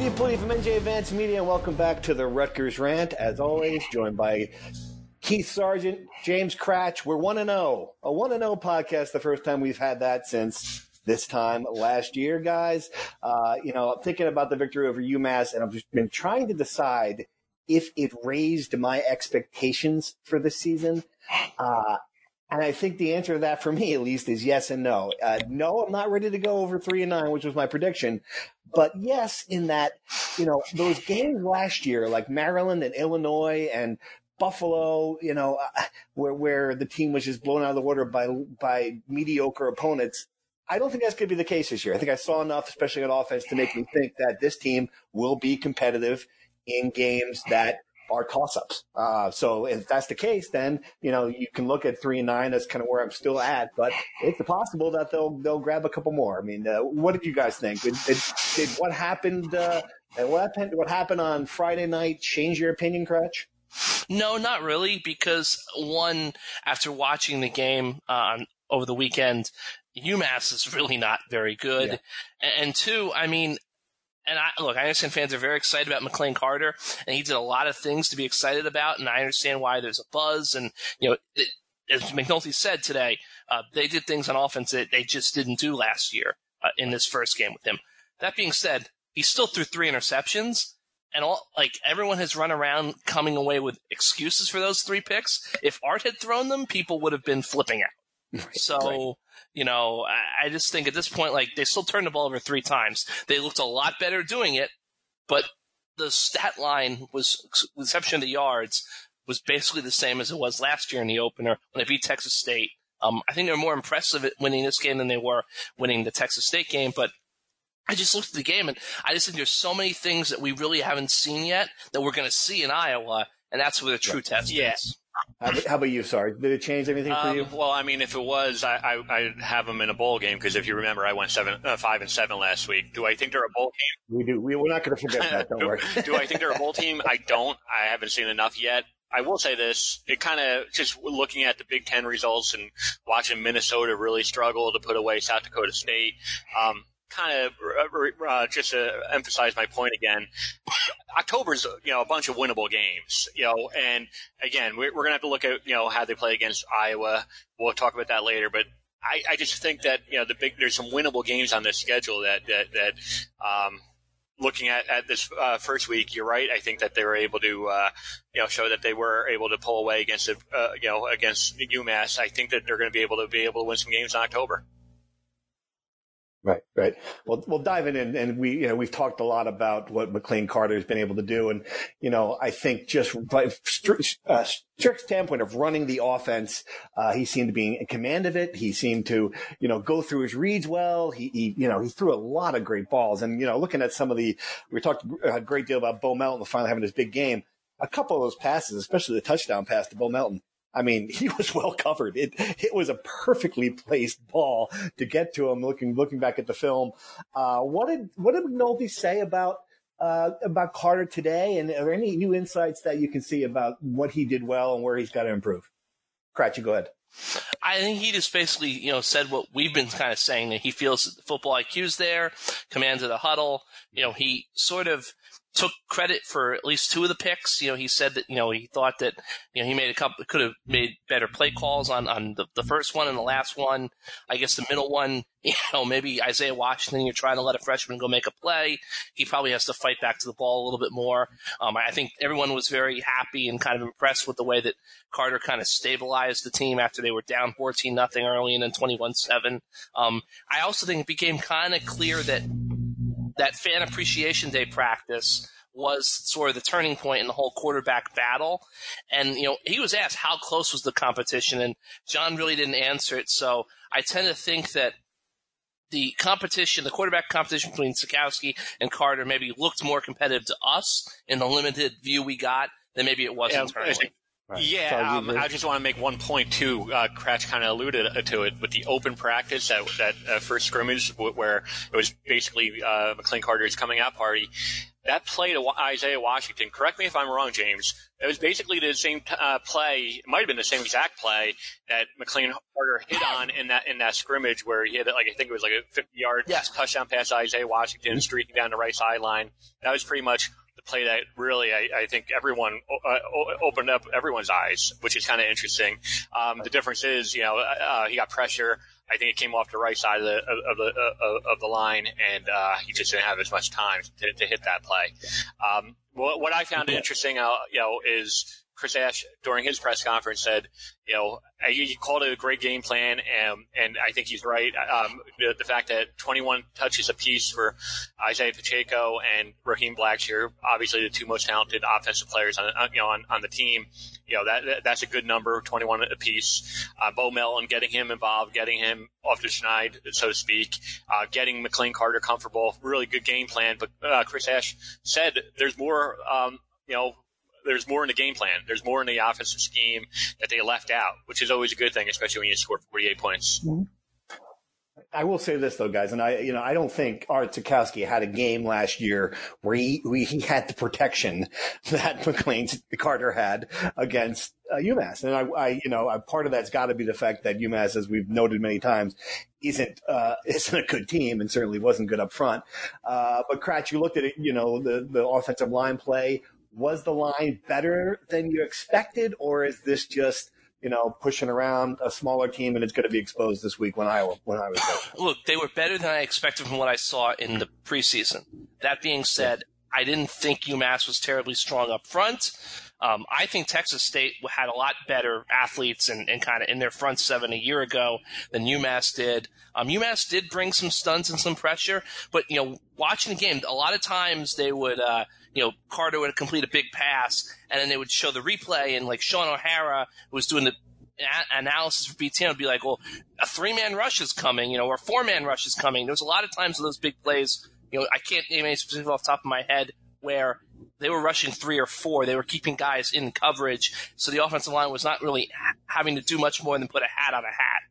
Steve Politi from NJ Advance Media, and welcome back to the Rutgers Rant. As always, joined by Keith Sargent, James Kratch. We're 1 0. A 1 0 podcast, the first time we've had that since this time last year, guys. Uh, you know, I'm thinking about the victory over UMass, and I've been trying to decide if it raised my expectations for the season. Uh, and I think the answer to that, for me at least, is yes and no. Uh, no, I'm not ready to go over three and nine, which was my prediction. But yes, in that, you know, those games last year, like Maryland and Illinois and Buffalo, you know, uh, where where the team was just blown out of the water by by mediocre opponents. I don't think that's going to be the case this year. I think I saw enough, especially on offense, to make me think that this team will be competitive in games that are toss ups. Uh, so if that's the case, then you know you can look at three and nine. That's kind of where I'm still at. But it's possible that they'll they'll grab a couple more. I mean, uh, what did you guys think? Did, did, did what happened? Uh, what happened? What happened on Friday night change your opinion, Crutch? No, not really, because one, after watching the game uh, over the weekend, UMass is really not very good, yeah. and two, I mean, and I look, I understand fans are very excited about McLane Carter, and he did a lot of things to be excited about, and I understand why there's a buzz. And you know, it, as McNulty said today, uh, they did things on offense that they just didn't do last year uh, in this first game with him. That being said, he still threw three interceptions, and all like everyone has run around coming away with excuses for those three picks. If Art had thrown them, people would have been flipping out. Right, so, right. you know, I, I, just think at this point, like, they still turned the ball over three times. They looked a lot better doing it, but the stat line was, with exception of the yards, was basically the same as it was last year in the opener when they beat Texas State. Um, I think they were more impressive at winning this game than they were winning the Texas State game, but I just looked at the game and I just think there's so many things that we really haven't seen yet that we're going to see in Iowa, and that's where the true test yeah. is. How, how, about you? Sorry, did it change anything for um, you? Well, I mean, if it was, I, I I'd have them in a bowl game because if you remember, I went seven, uh, five and seven last week. Do I think they're a bowl team? We do. We, we're not going to forget that. Don't do, worry. do I think they're a bowl team? I don't. I haven't seen enough yet. I will say this: it kind of just looking at the Big Ten results and watching Minnesota really struggle to put away South Dakota State. Um, kind of uh, uh, just to emphasize my point again, October's you know a bunch of winnable games, you know, and again we're, we're gonna have to look at you know how they play against Iowa. We'll talk about that later, but I, I just think that you know the big there's some winnable games on this schedule that that that. Um, Looking at, at this uh, first week, you're right. I think that they were able to, uh, you know, show that they were able to pull away against, uh, you know, against UMass. I think that they're going to be able to be able to win some games in October. Right, right. Well, we'll dive in and, we, you know, we've talked a lot about what McLane Carter has been able to do. And, you know, I think just by strict, uh, strict standpoint of running the offense, uh, he seemed to be in command of it. He seemed to, you know, go through his reads well. He, he you know, he threw a lot of great balls. And, you know, looking at some of the, we talked a great deal about Bo Melton finally having his big game. A couple of those passes, especially the touchdown pass to Bo Melton, I mean, he was well covered. It it was a perfectly placed ball to get to him. Looking looking back at the film, uh, what did what did McNulty say about uh, about Carter today? And are there any new insights that you can see about what he did well and where he's got to improve? Kratchy, go ahead. I think he just basically, you know, said what we've been kind of saying that he feels football IQ's there, commands of the huddle. You know, he sort of took credit for at least two of the picks. You know, he said that you know he thought that you know he made a couple could have made better play calls on on the, the first one and the last one. I guess the middle one, you know, maybe Isaiah Washington, you're trying to let a freshman go make a play. He probably has to fight back to the ball a little bit more. Um, I think everyone was very happy and kind of impressed with the way that Carter kind of stabilized the team after they were down 14 nothing early and then 21 seven. Um, I also think it became kind of clear that that fan appreciation day practice was sort of the turning point in the whole quarterback battle. And, you know, he was asked how close was the competition, and John really didn't answer it. So I tend to think that the competition, the quarterback competition between Sitkowski and Carter maybe looked more competitive to us in the limited view we got than maybe it was yeah, internally. Right. Yeah, um, I just want to make one point too. Uh, kind of alluded to it with the open practice that that uh, first scrimmage where it was basically uh, McLane Carter's coming out party. That play to Isaiah Washington. Correct me if I'm wrong, James. It was basically the same uh, play. It might have been the same exact play that McLane Carter hit on in that in that scrimmage where he had like I think it was like a 50 yard yes. touchdown pass Isaiah Washington streaking down the right sideline. That was pretty much the play that really I, I think everyone uh, opened up everyone's eyes, which is kind of interesting. Um, the difference is, you know, uh, uh, he got pressure. I think it came off the right side of the of the of the line, and uh, he just didn't have as much time to, to hit that play. Um, what, what I found interesting, uh, you know, is Chris Ash during his press conference said, you know, he called it a great game plan, and, and I think he's right. Um, the, the, fact that 21 touches apiece for Isaiah Pacheco and Raheem Blackshear, obviously the two most talented offensive players on you know on, on the team, you know that that's a good number, 21 apiece. Uh, Bo Melton getting him involved, getting him off the schneid, so to speak, uh, getting McLane Carter comfortable, really good game plan. But uh, Chris Ash said there's more. Um, you know, there's more in the game plan. There's more in the offensive scheme that they left out, which is always a good thing, especially when you score 48 points. Mm-hmm. I will say this though, guys, and I, you know, I don't think Art Sitkowski had a game last year where he he had the protection that McLane Carter had against uh, UMass, and I, I, you know, part of that's got to be the fact that UMass, as we've noted many times, isn't uh, isn't a good team, and certainly wasn't good up front. Uh, but Kratch, you looked at it, you know, the the offensive line play was the line better than you expected, or is this just you know pushing around a smaller team and it's going to be exposed this week when Iowa when I was there? Look, they were better than I expected from what I saw in the preseason. That being said, I didn't think UMass was terribly strong up front. Um, I think Texas State had a lot better athletes and, and kind of in their front seven a year ago than UMass did. Um, UMass did bring some stunts and some pressure, but you know, watching the game, a lot of times they would uh, you know, Carter would complete a big pass, and then they would show the replay, and like Shaun O'Hara was doing the a- analysis for BTN would be like, well, a three man rush is coming, you know, or a four man rush is coming. There was a lot of times with those big plays, you know, I can't name any specific off the top of my head where they were rushing three or four. They were keeping guys in coverage, so the offensive line was not really ha- having to do much more than put a hat on a hat.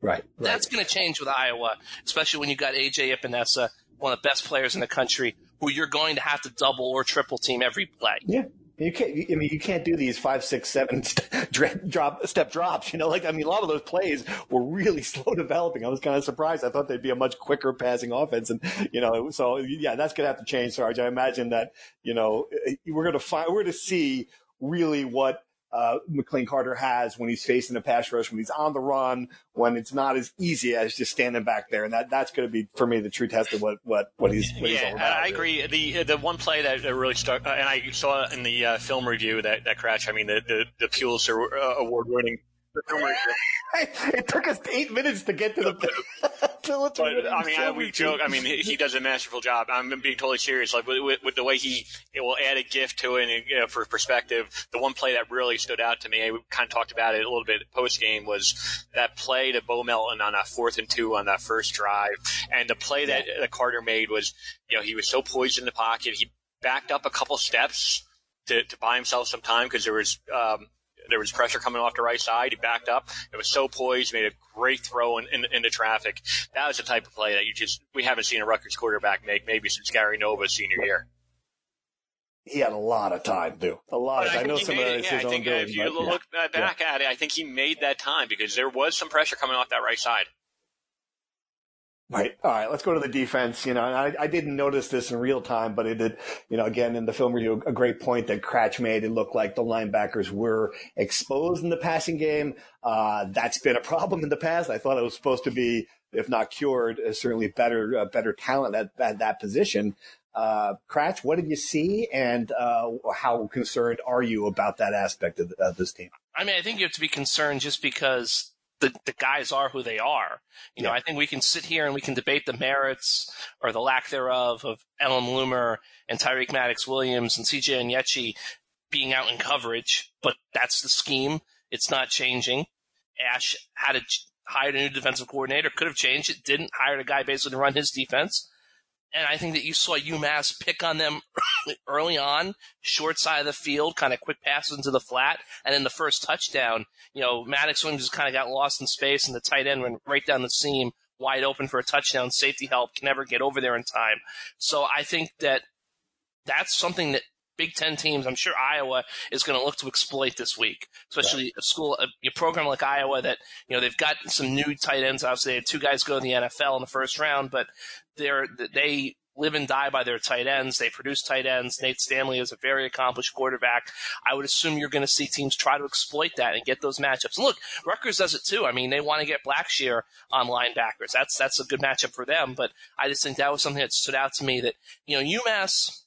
Right. right. That's going to change with Iowa, especially when you got AJ Epenesa, one of the best players in the country, who you're going to have to double or triple team every play. Yeah. You can't. I mean, you can't do these five, six, seven drop step drops. You know, like I mean, a lot of those plays were really slow developing. I was kind of surprised. I thought they'd be a much quicker passing offense, and you know, so yeah, that's going to have to change, Sarge. I imagine that you know eh, we're going to find we're going to see really what uh, McLane Carter has when he's facing a pass rush, when he's on the run, when it's not as easy as just standing back there, and that that's going to be for me the true test of what what what he's what yeah. He's I agree. The the one play that really stuck, uh, and I saw in the uh, film review that that Kratch. I mean, the the, the Pulitzer uh, award winning it took us eight minutes to get to the. but, I mean, I, we joke. I mean, he, he, does a masterful job. I'm being totally serious. Like with, with, with the way he it will add a gift to it, and you know, for perspective, the one play that really stood out to me, we kind of talked about it a little bit post game, was that play to Bo Melton on that fourth and two on that first drive, and the play that, that Carter made was, you know, he was so poised in the pocket, he backed up a couple steps to, to buy himself some time because there was. Um, there was pressure coming off the right side. He backed up. It was so poised. Made a great throw in, in, into traffic. That was the type of play that you just we haven't seen a Rutgers quarterback make maybe since Gary Nova's senior year. He had a lot of time, too. A lot. Of, I, I know some of it, yeah, I think doing, if you but, look yeah. back yeah. at it, I think he made that time because there was some pressure coming off that right side. Right. All right. Let's go to the defense. You know, I, I, didn't notice this in real time, but it did, you know, again, in the film review, a great point that Kratch made. It looked like the linebackers were exposed in the passing game. Uh, that's been a problem in the past. I thought it was supposed to be, if not cured, uh, certainly better, uh, better talent at, at that position. Uh, Kratch, what did you see and, uh, how concerned are you about that aspect of, of this team? I mean, I think you have to be concerned just because the, the guys are who they are. You yeah. know, I think we can sit here and we can debate the merits or the lack thereof of Elam Loomer and Tyreek Maddox Williams and CJ Onyechi being out in coverage, but that's the scheme. It's not changing. Ash had a, hired a new defensive coordinator, could have changed it, didn't, hired a guy basically to run his defense. And I think that you saw UMass pick on them early on, short side of the field, kind of quick passes into the flat, and then the first touchdown, you know, Maddox Williams just kind of got lost in space, and the tight end went right down the seam, wide open for a touchdown. Safety help can never get over there in time. So I think that that's something that Big Ten teams, I'm sure Iowa is going to look to exploit this week, especially right. a school, a, a, program like Iowa that, you know, they've got some new tight ends. Obviously, they had two guys go to the NFL in the first round, but they're, they live and die by their tight ends. They produce tight ends. Nate Stanley is a very accomplished quarterback. I would assume you're going to see teams try to exploit that and get those matchups. And look, Rutgers does it too. I mean, they want to get Blackshear on linebackers. That's that's a good matchup for them. But I just think that was something that stood out to me that you know UMass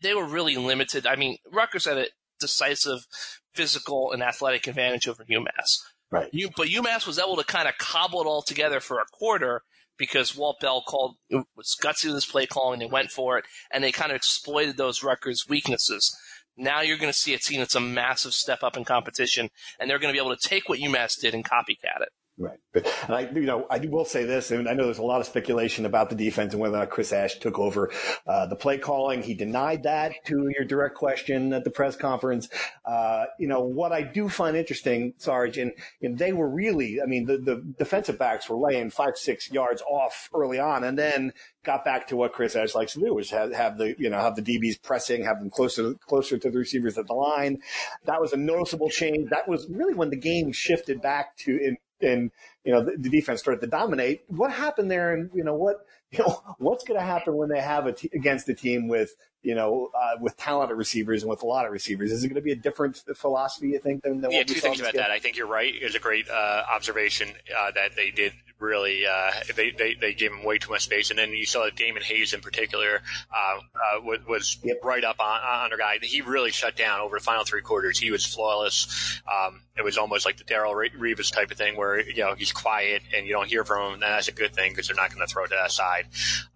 they were really limited. I mean, Rutgers had a decisive physical and athletic advantage over UMass. Right. You, but UMass was able to kind of cobble it all together for a quarter because Walt Bell called was gutsy with his play calling. They went for it, and they kind of exploited those Rutgers weaknesses. Now you're going to see a team that's a massive step up in competition, and they're going to be able to take what UMass did and copycat it. Right. But, and I, you know, I will say this, and I know there's a lot of speculation about the defense and whether or not Chris Ash took over uh, the play calling. He denied that to your direct question at the press conference. Uh, you know, what I do find interesting, Sarge, and, and they were really, I mean, the, the defensive backs were laying five, six yards off early on and then got back to what Chris Ash likes to do, which have, have the, you know, have the DBs pressing, have them closer, closer to the receivers at the line. That was a noticeable change. That was really when the game shifted back to, in, and you know the, the, defense started to dominate. What happened there, and you know what you know what's going to happen when they have a t- against a team with you know uh, with talented receivers and with a lot of receivers? Is it going to be a different philosophy? You think than, than yeah? Two things about game? that. I think you're right. It was a great uh, observation uh, that they did really uh, they, they they gave him way too much space, and then you saw that Damon Hayes in particular uh, uh, was, was yep. right up on, on guy. He really shut down over the final three quarters. He was flawless. Um, it was almost like the Darrelle Revis type of thing, where you know he's quiet and you don't hear from him. And that's a good thing because they're not going to throw it to that side.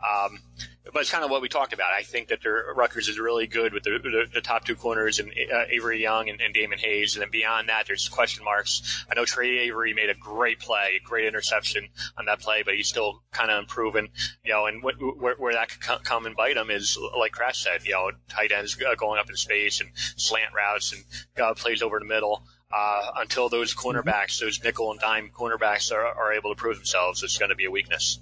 Um, but it's kind of what we talked about. I think that their Rutgers is really good with the, the, the top two corners and uh, Avery Young and, and, Damon Hayes, and then beyond that, there's question marks. I know Tre Avery made a great play, a great interception on that play, but he's still kind of improving. You know, and where, where that could come and bite him is like Kratch said. You know, tight ends going up in space and slant routes and uh, plays over the middle. Uh, until those cornerbacks, those nickel and dime cornerbacks are, are able to prove themselves, it's going to be a weakness.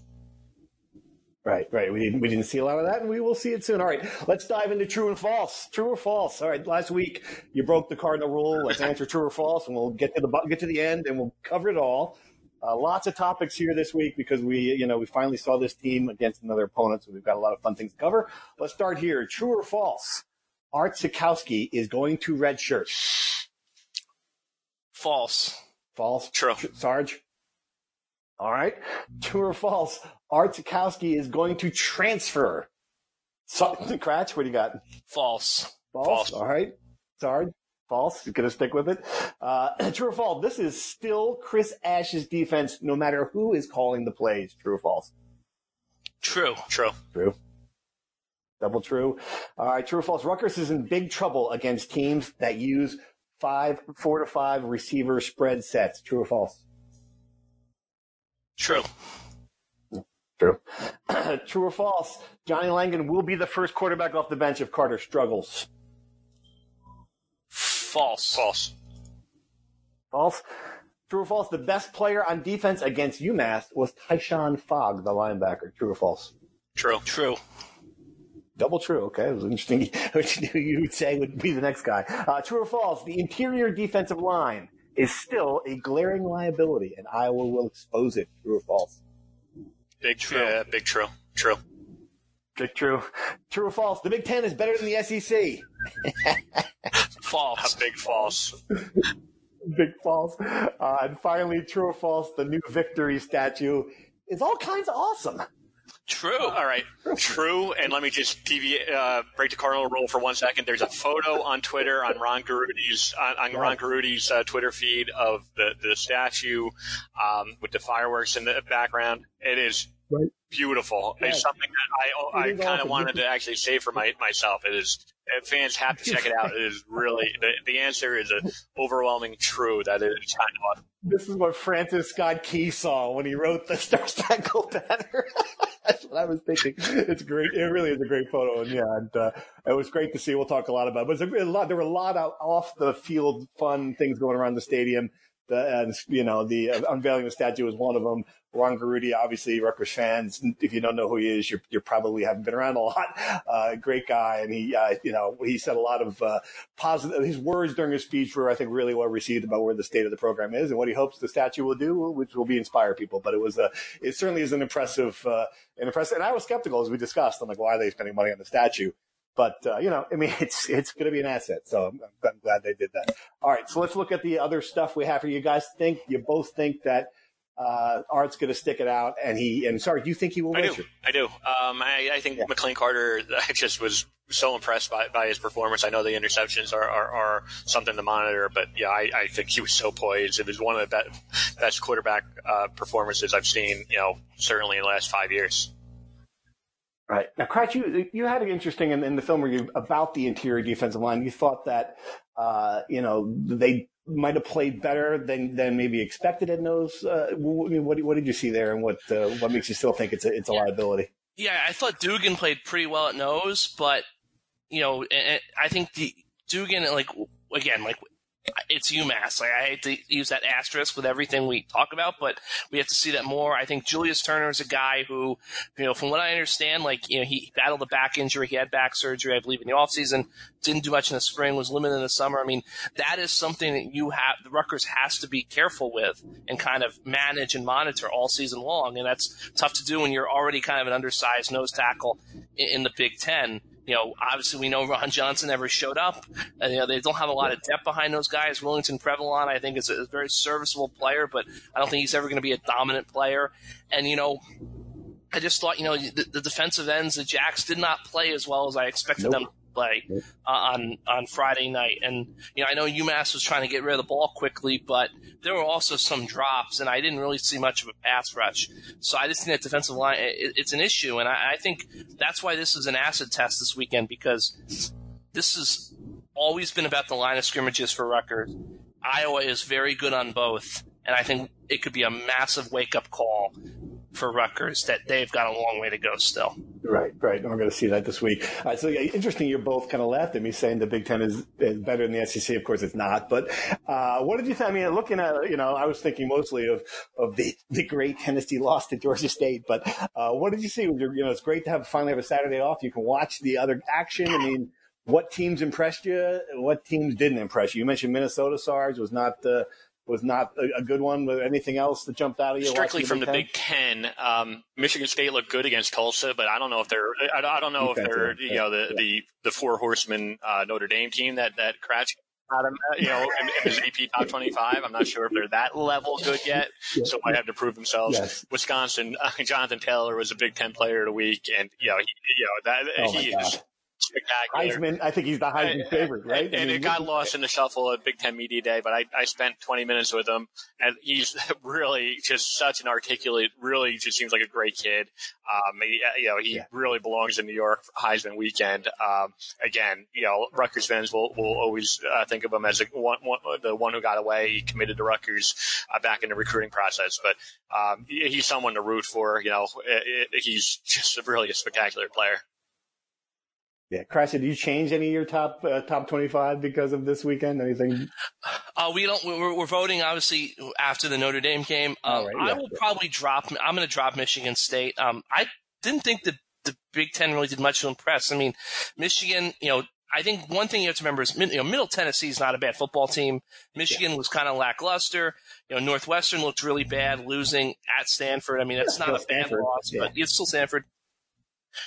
Right, right. We didn't we didn't see a lot of that, and we will see it soon. All right, let's dive into true and false. True or false? All right. Last week you broke the cardinal rule. Let's answer true or false, and we'll get to the get to the end, and we'll cover it all. Uh, lots of topics here this week because we, you know, we finally saw this team against another opponent, so we've got a lot of fun things to cover. Let's start here. True or false? Art Sitkowski is going to redshirt. False. False. True. Sarge. All right. True or false? Art Sitkowski is going to transfer. So, Kratch, what do you got? False. False. False. All right. Sorry. False. You're going to stick with it. Uh, true or false? This is still Chris Ash's defense, no matter who is calling the plays. True or false? True. True. True. Double true. All right. True or false? Rutgers is in big trouble against teams that use five, four to five receiver spread sets. True or false? True. True. True or false? Johnny Langan will be the first quarterback off the bench if Carter struggles. False. False. False. True or false? The best player on defense against UMass was Tyshon Fogg, the linebacker. True or false? True. True. Double true. Okay, it was interesting. Which you would say would be the next guy. Uh, true or false? The interior defensive line is still a glaring liability, and Iowa will expose it. True or false? Big true. Uh, big true. True. Big true. True or false? The Big Ten is better than the SEC. false. Big false. big false. Uh, and finally, true or false? The new victory statue is all kinds of awesome. True. All right. True. And let me just deviate, uh, break the cardinal rule for one second. There's a photo on Twitter on Ron Garuti's on, on Ron Garuti's uh, Twitter feed of the the statue um, with the fireworks in the background. It is right. beautiful. Yeah. It's something that I I kind of awesome. wanted to actually say for my, myself. It is fans have to check it out. It is really the, the answer is an overwhelming true that it is kind of. This is what Francis Scott Key saw when he wrote the Star Spangled Banner. That's what I was thinking. It's great. It really is a great photo, and yeah, and uh, it was great to see. We'll talk a lot about, it. but a, a lot. There were a lot of off the field fun things going around the stadium. The, and you know the uh, unveiling the statue was one of them. Ron Garuti, obviously Rutgers fans. If you don't know who he is, you're, you're probably haven't been around a lot. Uh, great guy, and he, uh, you know, he said a lot of uh, positive. His words during his speech were, I think, really well received about where the state of the program is and what he hopes the statue will do, which will be inspire people. But it was, a, it certainly is an impressive, uh, an impressive. And I was skeptical as we discussed. I'm like, why are they spending money on the statue? But uh, you know, I mean, it's it's going to be an asset. So I'm, I'm, glad they did that. All right, so let's look at the other stuff we have here. You guys think you both think that uh, Art's going to stick it out, and he and sorry, do you think he will? I do. I do. Um, I, I, think yeah. McLane Carter. I just was so impressed by, by his performance. I know the interceptions are, are, are something to monitor, but yeah, I, I, think he was so poised. It was one of the best, best quarterback uh, performances I've seen. You know, certainly in the last five years. Right now, Kratch, you you had an interesting in, in the film review about the interior defensive line. You thought that uh, you know they might have played better than, than maybe expected in those. Uh, what, what did you see there, and what uh, what makes you still think it's a, it's a liability? Yeah, I thought Dugan played pretty well at nose, but you know, I think the Dugan like again like it's UMass. Like I hate to use that asterisk with everything we talk about, but we have to see that more. I think Julius Turner is a guy who, you know, from what I understand, like, you know, he battled a back injury. He had back surgery, I believe, in the offseason. Didn't do much in the spring, was limited in the summer. I mean, that is something that you have, the Rutgers has to be careful with and kind of manage and monitor all season long. And that's tough to do when you're already kind of an undersized nose tackle in, in the Big Ten you know, obviously we know Ron Johnson never showed up. And, you know, they don't have a lot of depth behind those guys. Willington Previlon, I think, is a, very serviceable player, but I don't think he's ever going to be a dominant player. And, you know, I just thought, you know, the, the defensive ends, the Jacks did not play as well as I expected nope. them play uh, on on Friday night. And you know, I know UMass was trying to get rid of the ball quickly, but there were also some drops, and I didn't really see much of a pass rush. So I just think that defensive line it, it's an issue, and I, I think that's why this is an acid test this weekend because this has always been about the line of scrimmages for Rutgers. Iowa is very good on both, and I think it could be a massive wake up call for Rutgers that they've got a long way to go still. Right, right. We're going to see that this week. Uh, so yeah, interesting. You both kind of laughed at me saying the Big Ten is, is better than the SEC. Of course, it's not. But uh, what did you think? I mean, looking at you know, I was thinking mostly of of the the great Tennessee loss to Georgia State. But uh, what did you see? You know, it's great to have finally have a Saturday off. You can watch the other action. I mean. What teams impressed you? What teams didn't impress you? You mentioned Minnesota Sarge was not the was not a, a good one. But anything else that jumped out of you? Strictly from the Big Ten, um, Michigan State looked good against Tulsa, but I don't know if they're I, I don't know if they're you know the yeah. the the four horsemen uh, Notre Dame team that that Kratch Adam, you know, in, his AP top 25. I'm not sure if they're that level good yet, so might have to prove themselves. Yes. Wisconsin, uh, Jonathan Taylor was a Big Ten player of the week, and you know, he, you know that oh he is spectacular. Heisman, I think he's the Heisman favorite, right? And, and I mean, it got lost in the shuffle at Big Ten Media Day, but I, I spent 20 minutes with him, and he's really just such an articulate, really just seems like a great kid. Um, he, you know, he yeah. really belongs in New York Heisman weekend. Um, again, you know, Rutgers fans will, will always uh, think of him as a, one, one, the one who got away. He committed to Rutgers uh, back in the recruiting process, but um, he's someone to root for. You know, it, it, he's just really a spectacular player. Yeah, Crash, did you change any of your top uh, top twenty five because of this weekend? Anything? Uh, we don't. We're, we're, voting obviously after the Notre Dame game. Um, right, yeah, I will yeah. probably drop. I'm going to drop Michigan State. Um, I didn't think the the Big Ten really did much to impress. I mean, Michigan, you know, I think one thing you have to remember is, you know, Middle Tennessee is not a bad football team. Michigan yeah. was kind of lackluster. You know, Northwestern looked really bad, losing at Stanford. I mean, it's yeah, not a bad loss, yeah. but it's still Stanford.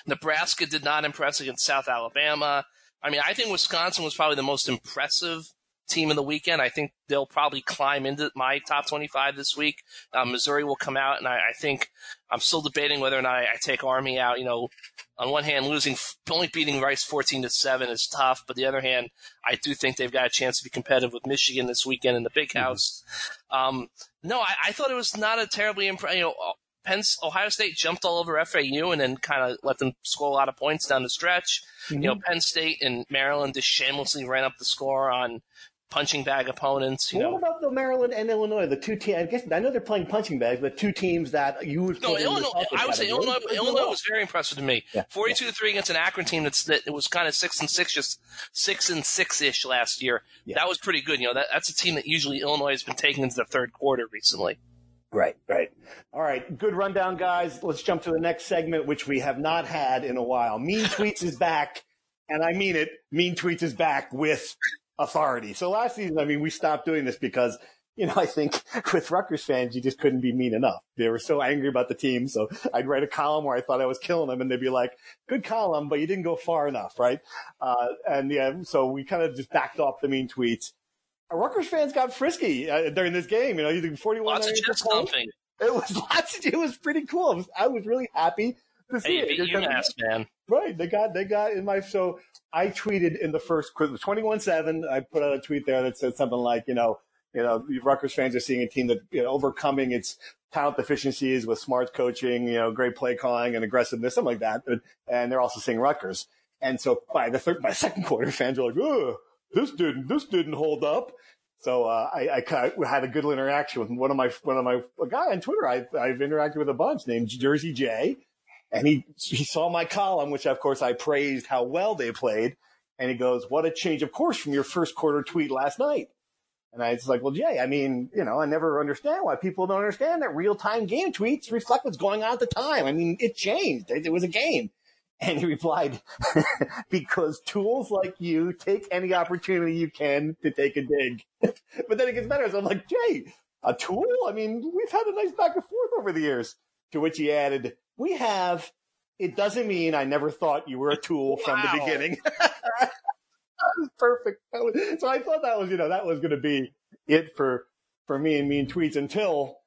Nebraska did not impress against South Alabama. I mean, I think Wisconsin was probably the most impressive team of the weekend. I think they'll probably climb into my top 25 this week. Um, Missouri will come out, and I, I, think I'm still debating whether or not I, I, take Army out. You know, on one hand, losing only beating Rice 14 to seven is tough, but the other hand, I do think they've got a chance to be competitive with Michigan this weekend in the Big mm-hmm. House. Mm-hmm. Um, no, I, I, thought it was not a terribly impressive. You know, Penn, Ohio State jumped all over FAU and then kind of let them score a lot of points down the stretch. Mm-hmm. You know, Penn State and Maryland just shamelessly ran up the score on punching bag opponents. You what know. about the Maryland and Illinois, the two teams? I guess I know they're playing punching bags, but two teams that you would. No, Illinois. I would say Illinois. Illinois was very impressive to me. Yeah, Forty-two yeah. to three against an Akron team that's that it was kind of six and six, just six and six ish last year. Yeah. That was pretty good. You know, that, that's a team that usually Illinois has been taking into the third quarter recently. Right, right. All right, good rundown, guys. Let's jump to the next segment, which we have not had in a while. Mean Tweets is back, and I mean it. Mean Tweets is back with authority. So last season, I mean, we stopped doing this because, you know, I think with Rutgers fans, you just couldn't be mean enough. They were so angry about the team. So I'd write a column where I thought I was killing them and they'd be like, good column, but you didn't go far enough. Right. Uh, and yeah, so we kind of just backed off the mean tweets. Rutgers fans got frisky uh, during this game. You know, using 41 lots of chest thumping. It was lots. Of, it was pretty cool. I was, I was really happy to see hey, it. UMass, man. Right. They got they got in my so I tweeted in the first quiz 21 seven. I put out a tweet there that said something like, you know, you know, Rutgers fans are seeing a team that you know, overcoming its talent deficiencies with smart coaching, you know, great play calling and aggressiveness, something like that. And they're also seeing Rutgers. And so by the third, by second quarter, fans were like, "Oh, this didn't, this didn't hold up." So uh, I, I, had a good interaction with one of my one of my a guy on Twitter. I, I've interacted with a bunch named Jersey J, and he he saw my column, which of course I praised how well they played, and he goes, "What a change of course from your first quarter tweet last night." And I was like, "Well, Jay, I mean, you know, I never understand why people don't understand that real time game tweets reflect what's going on at the time. I mean, it changed. It, it was a game." And he replied, because tools like you take any opportunity you can to take a dig. but then it gets better. So I'm like, Jay, a tool? I mean, we've had a nice back and forth over the years. To which he added, we have, it doesn't mean I never thought you were a tool wow. from the beginning. that was perfect. so I thought that was, you know, that was going to be it for, for me and mean tweets until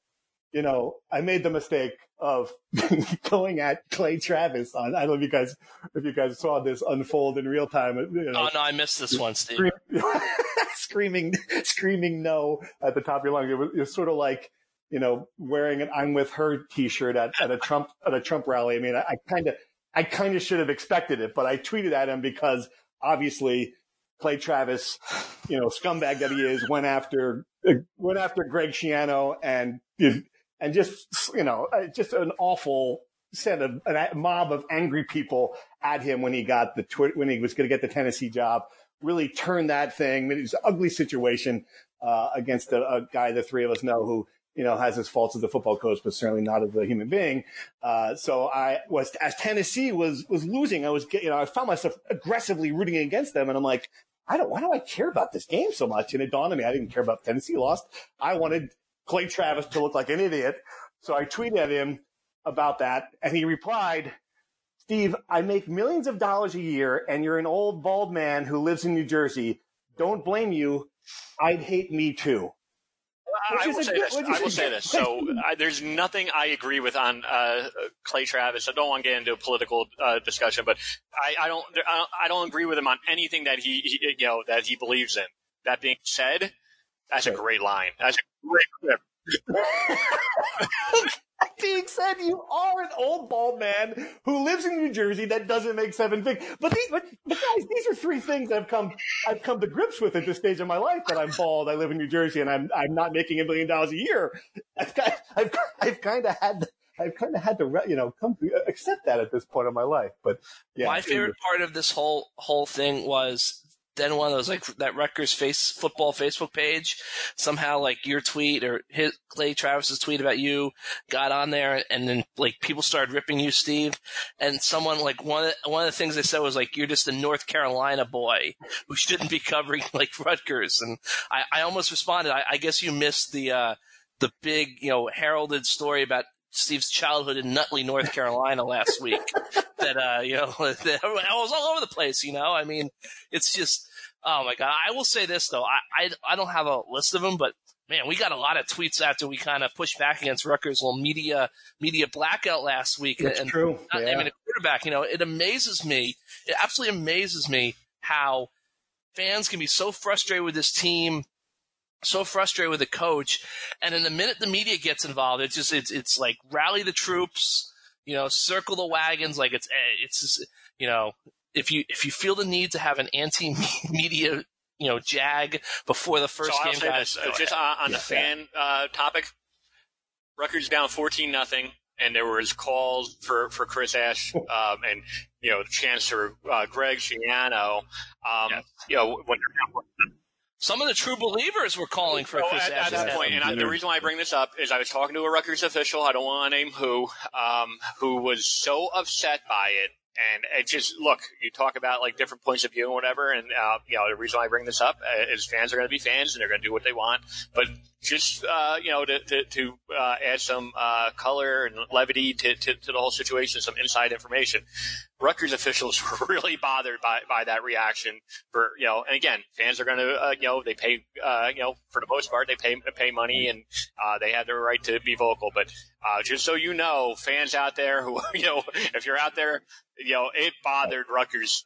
you know, I made the mistake of going at Clay Travis on. I don't know if you guys if you guys saw this unfold in real time. You know, oh no, I missed this one, Steve. screaming, screaming no at the top of your lungs. It was, it was sort of like you know wearing an "I'm with her" T-shirt at, at a Trump at a Trump rally. I mean, I kind of I kind of should have expected it, but I tweeted at him because obviously Clay Travis, you know, scumbag that he is, went after went after Greg Schiano and and just you know uh, just an awful set of a mob of angry people at him when he got the when he was going to get the Tennessee job. Really turned that thing. It was an ugly situation uh, against a, a, guy the three of us know who you know has his faults as a football coach, but certainly not as a human being. Uh, so I was as Tennessee was was losing, I was you know I found myself aggressively rooting against them, and I'm like. I don't. Why do I care about this game so much? And it dawned on me I didn't care about Tennessee lost. I wanted Clay Travis to look like an idiot. So I tweeted at him about that, and he replied, Steve, I make millions of dollars a year, and you're an old bald man who lives in New Jersey. Don't blame you. I'd hate me too. I will, say this. I will say this. So I, there's nothing I agree with on uh, Clay Travis. I don't want to get into a political uh, discussion, but I, I, don't, I, don't. I don't agree with him on anything that he, he, you know that he believes in. That being said, that's a great line. That's a great clip. being said, you are an old bald man who lives in New Jersey that doesn't make seven figures. But, these, but, but guys, these are three things I've come I've come to grips with at this stage of my life. That I'm bald, I live in New Jersey, and I'm I'm not making a million dollars a year. I've I've, I've kind of had. I've kind of had to, you know, come to accept that at this point in my life. But yeah, my favorite part of this whole whole thing was then one of those like that Rutgers face football Facebook page. Somehow like your tweet or his Clay Travis's tweet about you got on there, and then like people started ripping you, Steve. And someone like one of the, one of the things they said was like you're just a North Carolina boy who shouldn't be covering like Rutgers. And I, I almost responded. I, I guess you missed the uh, the big you know heralded story about Steve's childhood in Nutley, North Carolina last week. that uh, you know, that I was all over the place. You know, I mean, it's just oh my god. I will say this though, I I, I don't have a list of them, but man, we got a lot of tweets after we kind of pushed back against Rutgers' little media media blackout last week. That's and true. Not Yeah. naming a quarterback. You know, it amazes me. It absolutely amazes me how fans can be so frustrated with this team, so frustrated with the coach, and in the minute the media gets involved, it's just it's it's like rally the troops, you know, circle the wagons. Like it's eh, it's just, you know if you if you feel the need to have an anti-media you know jag before the first so game, guys, this, just on, on Yeah. the fan uh, topic. Rutgers down fourteen nothing, and there was calls for, for Chris Ash um, and you know Chancellor uh, Greg Schiano. Um, Yes. You know when they're down some of the true believers were calling for So Chris at, at Ash's that point, and I, the reason why I bring this up is I was talking to a Rutgers official. I don't want to name who, um, who was so upset by it. And it just look, you talk about like different points of view and whatever, and uh, you know the reason why I bring this up uh, is fans are going to be fans and they're going to do what they want. But just uh, you know to to, to uh, add some uh, color and levity to, to, to the whole situation, some inside information. Rutgers officials were really bothered by, by that reaction. For you know, and again, fans are going to uh, you know they pay uh, you know for the most part they pay pay money and uh, they have the right to be vocal. But just so you know, fans out there who you know if you're out there, you know it bothered Rutgers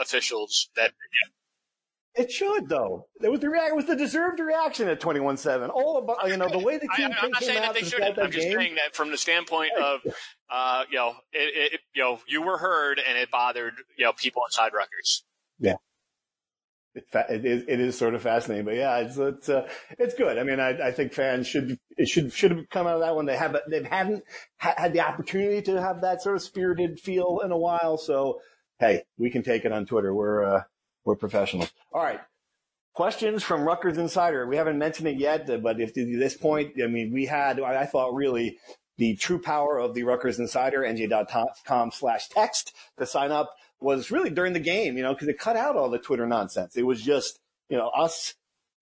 officials that It should though. It was the react. It was the deserved reaction at twenty-one seven. All about you know the way the I, team I'm not came saying that they shouldn't. that I'm just game. saying that from the standpoint of, uh, you know, it, it, you know, you were heard and it bothered, you know, people inside Rutgers. Yeah. It, fa- it is it is sort of fascinating, but yeah, it's it's uh, it's good. I mean, I, I think fans should it should should have come out of that one. They have they haven't ha- had the opportunity to have that sort of spirited feel in a while. So hey, we can take it on Twitter. We're uh, we're professionals. All right. Questions from Rutgers Insider. We haven't mentioned it yet, but if to this point, I mean, we had, I thought really the true power of the Rutgers Insider, nj.com slash text to sign up was really during the game, you know, because it cut out all the Twitter nonsense. It was just, you know, us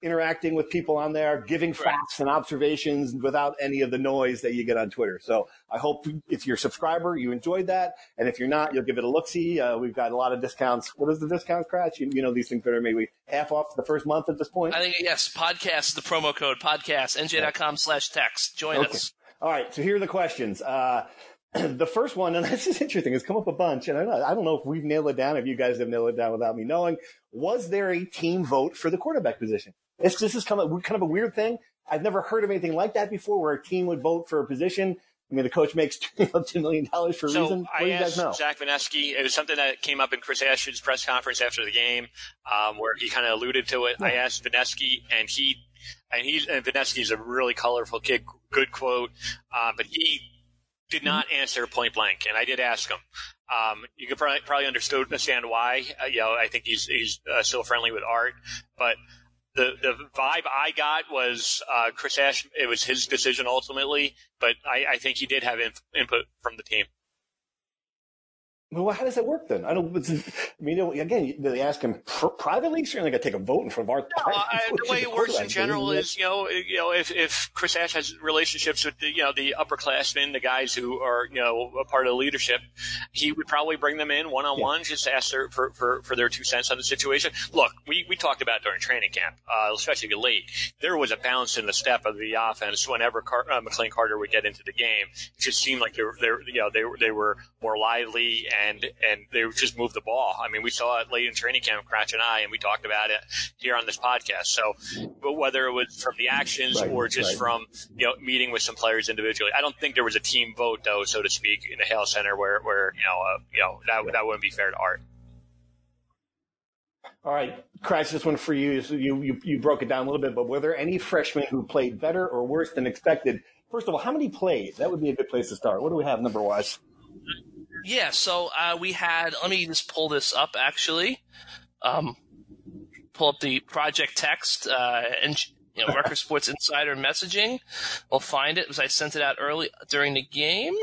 interacting with people on there, giving facts and observations without any of the noise that you get on Twitter. So I hope if you're a subscriber, you enjoyed that. And if you're not, you'll give it a look see. Uh, we've got a lot of discounts. What is the discount, Kratch? You, you know, these things that are maybe half off the first month at this point. I think yes, podcast the promo code podcast nj.com slash text. Join Okay. us. All right, so here are the questions. Uh, the first one, and this is interesting, has come up a bunch, and I don't, I don't know if we've nailed it down, if you guys have nailed it down without me knowing. Was there a team vote for the quarterback position? This, this is kind of, kind of a weird thing. I've never heard of anything like that before, where a team would vote for a position. I mean, the coach makes $2 million for a So reason. What do I you guys asked know? Zach Vineski. It was something that came up in Chris Ash's press conference after the game, um, where he kind of alluded to it. I asked Vineski, and he and he and Vineski's a really colorful kid, good quote, uh, but he did not answer point blank, and I did ask him. Um, you could probably, probably understand why. Uh, you know, I think he's he's uh, still friendly with Art, but the the vibe I got was uh, Chris Ash. It was his decision ultimately, but I, I think he did have input from the team. Well, how does that work then? I don't. I mean, again, they ask him pr- privately. Certainly, got to take a vote in front of our. No, I, the way it works in general isn't you know, you know, if, if Chris Ash has relationships with the, you know, the upperclassmen, the guys who are, you know, a part of the leadership, he would probably bring them in one on one, just to ask their, for, for, for their two cents on the situation. Look, we, we talked about during training camp, uh, especially late. There was a bounce in the step of the offense whenever Car- uh, McLane Carter would get into the game. It just seemed like they were, they you know, they were, they were more lively and, and and they just moved the ball. I mean, we saw it late in training camp, Kratch and I, and we talked about it here on this podcast. So, but whether it was from the actions Right, or just right. from you know meeting with some players individually, I don't think there was a team vote though, so to speak, in the Hale Center where where you know uh, you know that that wouldn't be fair to Art. All right, Crash, this one for you. So you, you you broke it down a little bit, but were there any freshmen who played better or worse than expected? First of all, how many played? That would be a good place to start. What do we have number wise? Yeah, so uh, we had. Let me just pull this up. Actually, um, pull up the project text uh, and you know Rutgers Sports Insider messaging. We'll find it because I sent it out early during the game,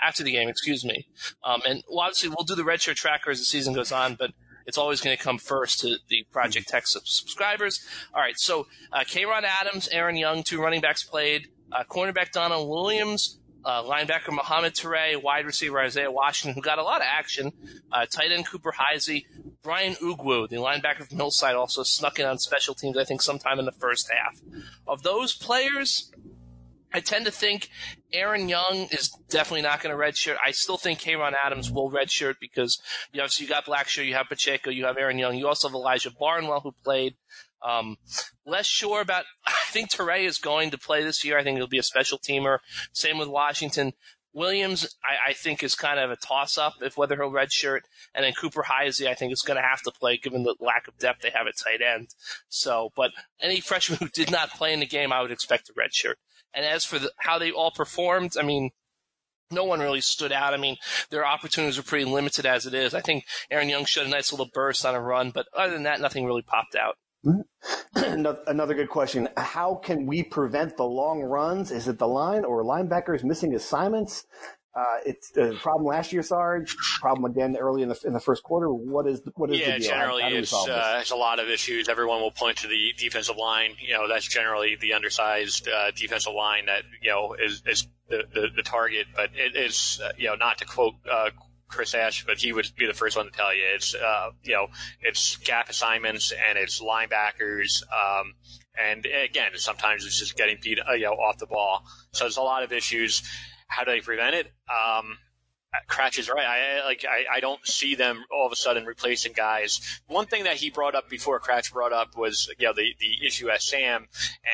after the game, excuse me. Um, and well, obviously we'll do the redshirt tracker as the season goes on, but it's always going to come first to the Project Text subscribers. All right, so uh, Kayron Adams, Aaron Young, two running backs played. Uh, cornerback Donald Williams, uh, linebacker Mohamed Toure, wide receiver Isaiah Washington, who got a lot of action. Uh, tight end Cooper Heisey, Brian Ugwu, the linebacker from Hillside, also snuck in on special teams. I think sometime in the first half. Of those players, I tend to think Aaron Young is definitely not going to redshirt. I still think Kayron Adams will redshirt because you know, you got Blackshear, you have Pacheco, you have Aaron Young, you also have Elijah Barnwell who played. Um, less sure about. I think Toure is going to play this year. I think he'll be a special teamer. Same with Washington. Williams, I, I think, is kind of a toss up if whether he'll redshirt. And then Cooper Heisey, I think, is going to have to play given the lack of depth they have at tight end. So, but any freshman who did not play in the game, I would expect a redshirt. And as for the, how they all performed, I mean, no one really stood out. I mean, their opportunities were pretty limited as it is. I think Aaron Young showed a nice little burst on a run, but other than that, nothing really popped out. Another good question. How can we prevent the long runs? Is it the line or linebackers missing assignments? Uh, it's a problem last year, Sarge. Problem again early in the in the first quarter. What is what is yeah? The deal? generally, it's uh, it's a lot of issues. Everyone will point to the defensive line. You know, that's generally the undersized uh, defensive line that you know is is the, the, the target. But it is uh, you know not to quote uh, Chris Ash, but he would be the first one to tell you. It's uh, you know it's gap assignments and it's linebackers, um, and again sometimes it's just getting beat uh, you know off the ball. So there's a lot of issues. How do they prevent it? Um, Kratch is right. I like. I, I don't see them all of a sudden replacing guys. One thing that he brought up before Kratch brought up was you know the the issue at Sam,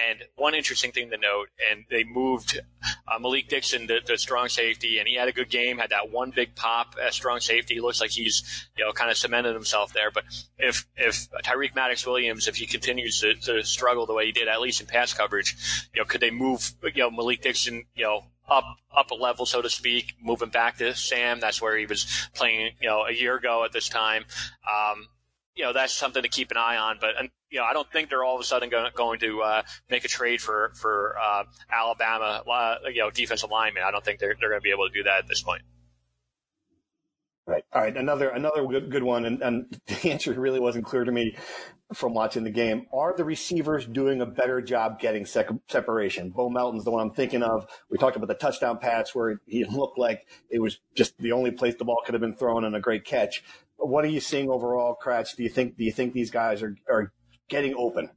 and one interesting thing to note. And they moved uh, Malik Dixon to, to strong safety, and he had a good game. Had that one big pop at strong safety. Looks like he's you know kind of cemented himself there. But if if Tyreek Maddox Williams, if he continues to, to struggle the way he did, at least in pass coverage, you know, could they move you know Malik Dixon you know up up a level, so to speak, moving back to Sam. That's where he was playing, you know, a year ago at this time. Um, you know, that's something to keep an eye on. But you know, I don't think they're all of a sudden going, going to uh, make a trade for for uh, Alabama, uh, you know, defensive lineman. I don't think they're they're going to be able to do that at this point. Right. All right. Another another good good one, and, and the answer really wasn't clear to me from watching the game. Are the receivers doing a better job getting sec- separation? Bo Melton's the one I'm thinking of. We talked about the touchdown pass where he looked like it was just the only place the ball could have been thrown and a great catch. What are you seeing overall, Kratch? Do you think do you think these guys are are getting open?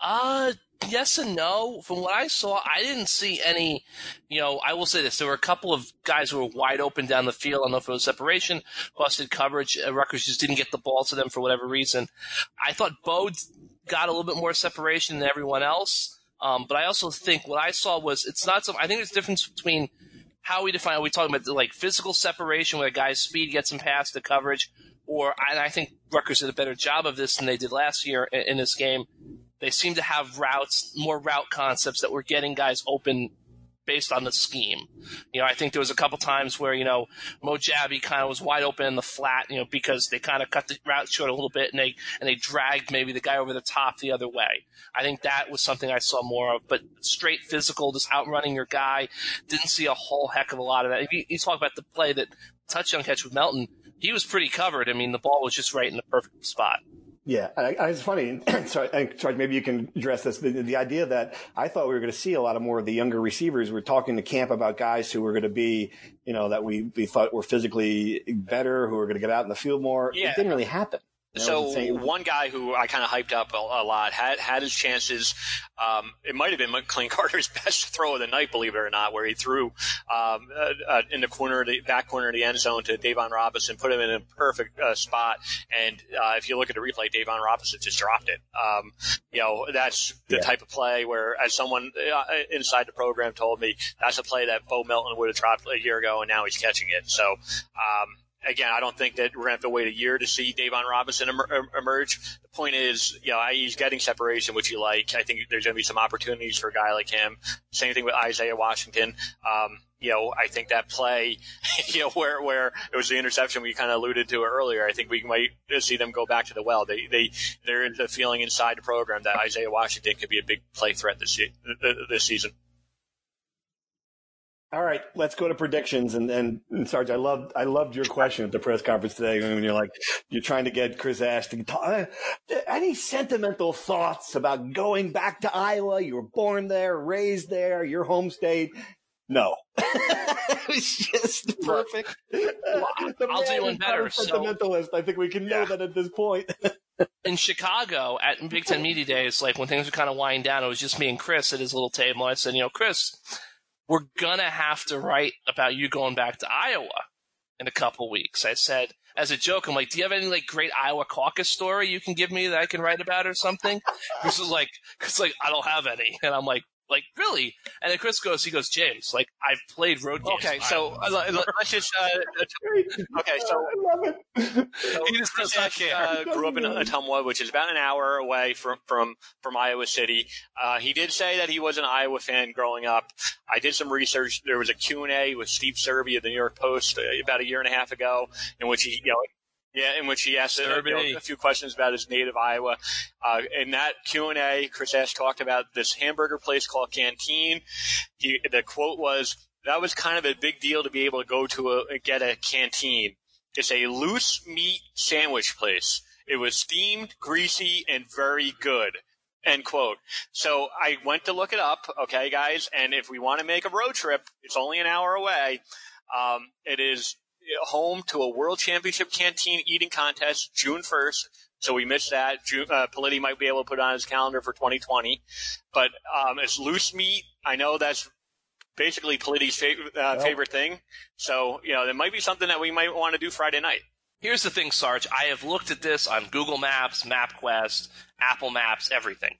Uh yes and no. From what I saw, I didn't see any. You know, I will say this: there were a couple of guys who were wide open down the field. I don't know if it was separation, busted coverage. Uh, Rutgers just didn't get the ball to them for whatever reason. I thought Bo got a little bit more separation than everyone else. Um, but I also think what I saw was it's not some. I think there's a difference between how we define. Are we talking about the, like physical separation, where a guy's speed gets him past the coverage, or I think Rutgers did a better job of this than they did last year in, in this game they seem to have routes, more route concepts that were getting guys open based on the scheme. You know, I think there was a couple times where, you know, Mo Jabbie kind of was wide open in the flat, you know, because they kind of cut the route short a little bit and they and they dragged maybe the guy over the top the other way. I think that was something I saw more of. But straight physical, just outrunning your guy, didn't see a whole heck of a lot of that. If you, you talk about the play that touchdown catch with Melton, he was pretty covered. I mean, the ball was just right in the perfect spot. Yeah, I, I, it's funny. sorry, sorry, maybe you can address this. The, the, idea that I thought we were going to see a lot of more of the younger receivers. We're talking to camp about guys who were going to be, you know, that we, we thought were physically better, who were going to get out in the field more. Yeah. It didn't really happen. So one guy who I kind of hyped up a, a, lot had had his chances. Um, it might have been McLane Carter's best throw of the night, believe it or not, where he threw um, uh, uh, in the corner, the back corner of the end zone to Davon Robinson, put him in a perfect uh, spot. And uh, if you look at the replay, Davon Robinson just dropped it. Um, you know, that's the yeah. type of play where, as someone uh, inside the program told me, that's a play that Bo Melton would have dropped a year ago, and now he's catching it. So. Um, again, I don't think that we're going to have to wait a year to see Davon Robinson emerge. The point is, you know, he's getting separation, which you like. I think there's going to be some opportunities for a guy like him. Same thing with Isaiah Washington. Um, you know, I think that play, you know, where where it was the interception we kind of alluded to earlier. I think we might see them go back to the well. They they there is a feeling inside the program that Isaiah Washington could be a big play threat this this season. All right, let's go to predictions. And, and, and Sarge, I loved I loved your question at the press conference today when you're like you're trying to get Chris Ash to talk. Uh, any sentimental thoughts about going back to Iowa? You were born there, raised there, your home state. No, it was just perfect. I'll do one better. Sentimentalist. So, I think we can know yeah. that at this point. in Chicago at Big Ten Media Days, like when things were kind of winding down, it was just me and Chris at his little table. I said, you know, Chris, we're gonna have to write about you going back to Iowa in a couple weeks. I said as a joke, I'm like, do you have any like great Iowa caucus story you can give me that I can write about or something? This is like, cause like I don't have any, and I'm like, like really? And then Chris goes, he goes, James, like I've played road games. Okay, so uh, let's just. Uh, okay, so I love it. So he just Chris uh, grew up in Ottumwa, which is about an hour away from from from Iowa City. Uh, he did say that he was an Iowa fan growing up. I did some research. There was a Q and A with Steve Serby of the New York Post uh, about a year and a half ago, in which he, you know, yeah, in which he asked uh, you know, a few questions about his native Iowa. Uh, in that Q and A, Chris Ash talked about this hamburger place called Canteen. He, the quote was, "That was kind of a big deal to be able to go to a get a canteen. It's a loose meat sandwich place. It was steamed, greasy, and very good." End quote. So I went to look it up, okay, guys. And if we want to make a road trip, it's only an hour away. Um, it is home to a World Championship canteen eating contest June 1st. So we missed that. June, uh, Politi might be able to put on his calendar for 2020. But um, it's loose meat. I know that's basically Politi's favorite, uh, well, favorite thing. So, you know, there might be something that we might want to do Friday night. Here's the thing, Sarge. I have looked at this on Google Maps, MapQuest, Apple Maps, everything.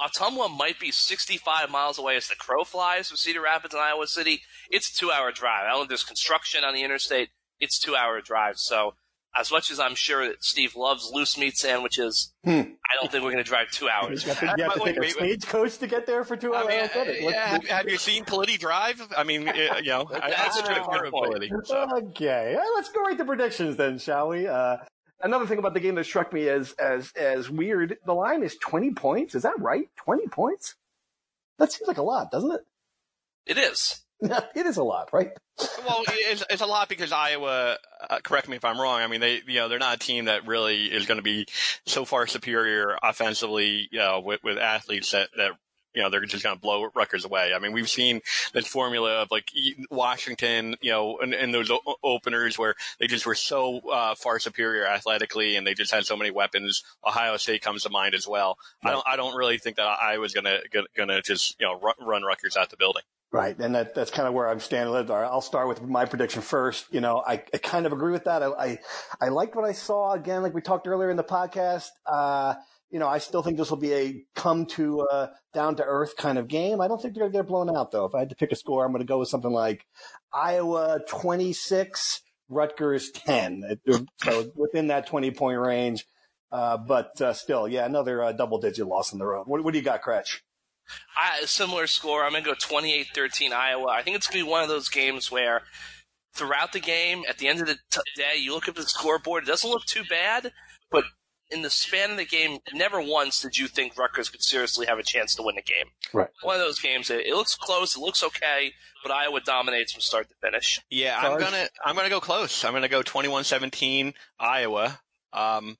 Ottumwa might be 65 miles away as the crow flies from Cedar Rapids and Iowa City. It's a two hour drive. I don't know there's construction on the interstate. It's two hour drive. So as much as I'm sure that Steve loves loose meat sandwiches, hmm. I don't think we're going to drive two hours. you have to, you have to take a stagecoach to get there for two hours. I mean, uh, yeah, have, have, you seen Politi drive? I mean, you know, that's, that's a part of Politi. So. Okay, let's go right to predictions then, shall we? Uh, another thing about the game that struck me as as as weird. The line is twenty points. Is that right? Twenty points? That seems like a lot, doesn't it? It is. it is a lot, right? well, it's, it's a lot because Iowa. Uh, correct me if I'm wrong. I mean, they you know they're not a team that really is going to be so far superior offensively, you know, with, with athletes that that you know, they're just going to blow Rutgers away. I mean, we've seen this formula of like Washington, you know, and, and those o- openers where they just were so uh, far superior athletically and they just had so many weapons. Ohio State comes to mind as well. Right. I don't, I don't really think that I was going to, going to just, you know, run, run Rutgers out the building. Right, and that, that's kind of where I'm standing. I'll start with my prediction first. You know, I, I kind of agree with that. I, I, I liked what I saw again, like we talked earlier in the podcast. Uh, you know, I still think this will be a come to uh, down to earth kind of game. I don't think they're going to get blown out, though. If I had to pick a score, I'm going to go with something like Iowa 26, Rutgers 10. so within that 20 point range. Uh, but uh, still, yeah, another uh, double digit loss on the road. What, what do you got, Kratch? I, similar score. I'm going to go 28 13 Iowa. I think it's going to be one of those games where throughout the game, at the end of the t- day, you look at the scoreboard, it doesn't look too bad, but in the span of the game, never once did you think Rutgers could seriously have a chance to win the game. Right. One of those games. It, it looks close. It looks okay, but Iowa dominates from start to finish. Yeah, I'm gonna I'm gonna go close. I'm gonna go 21-17 Iowa. Um,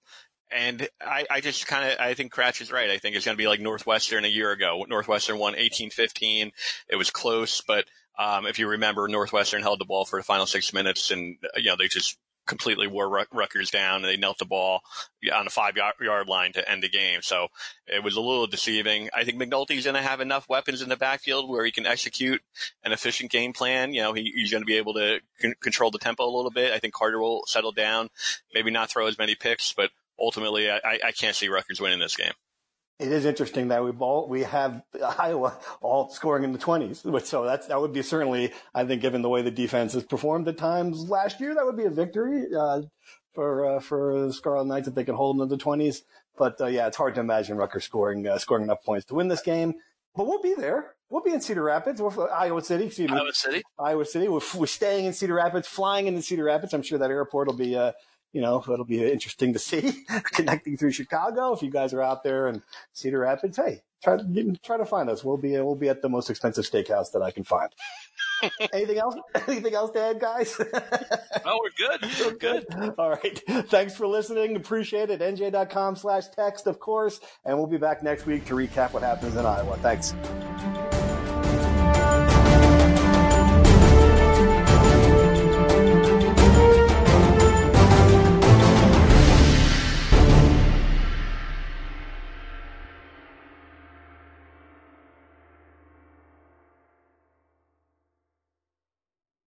and I, I just kind of I think Kratch is right. I think it's going to be like Northwestern a year ago. Northwestern won 18-15. It was close, but um, if you remember, Northwestern held the ball for the final six minutes, and you know they just completely wore Rutgers down and they knelt the ball on the five yard line to end the game. So it was a little deceiving. I think McNulty's going to have enough weapons in the backfield where he can execute an efficient game plan. You know, he, he's going to be able to control the tempo a little bit. I think Carter will settle down, maybe not throw as many picks, but ultimately I, I can't see Rutgers winning this game. It is interesting that we've all we have Iowa all scoring in the twenties. So that's that would be certainly, I think, given the way the defense has performed at times last year, that would be a victory uh, for uh, for the Scarlet Knights if they can hold them to the twenties. But uh, yeah, it's hard to imagine Rutgers scoring uh, scoring enough points to win this game. But we'll be there. We'll be in Cedar Rapids, we're, Iowa City. Excuse me, Iowa City. Iowa City. We're, we're staying in Cedar Rapids, flying into Cedar Rapids. I'm sure that airport will be uh, you know, it'll be interesting to see connecting through Chicago. If you guys are out there in Cedar Rapids, hey, try to try to find us. We'll be we'll be at the most expensive steakhouse that I can find. Anything else? Anything else to add, guys? oh, we're good. We're good. All right. Thanks for listening. Appreciate it. NJ.com slash text, of course. And we'll be back next week to recap what happens in Iowa. Thanks.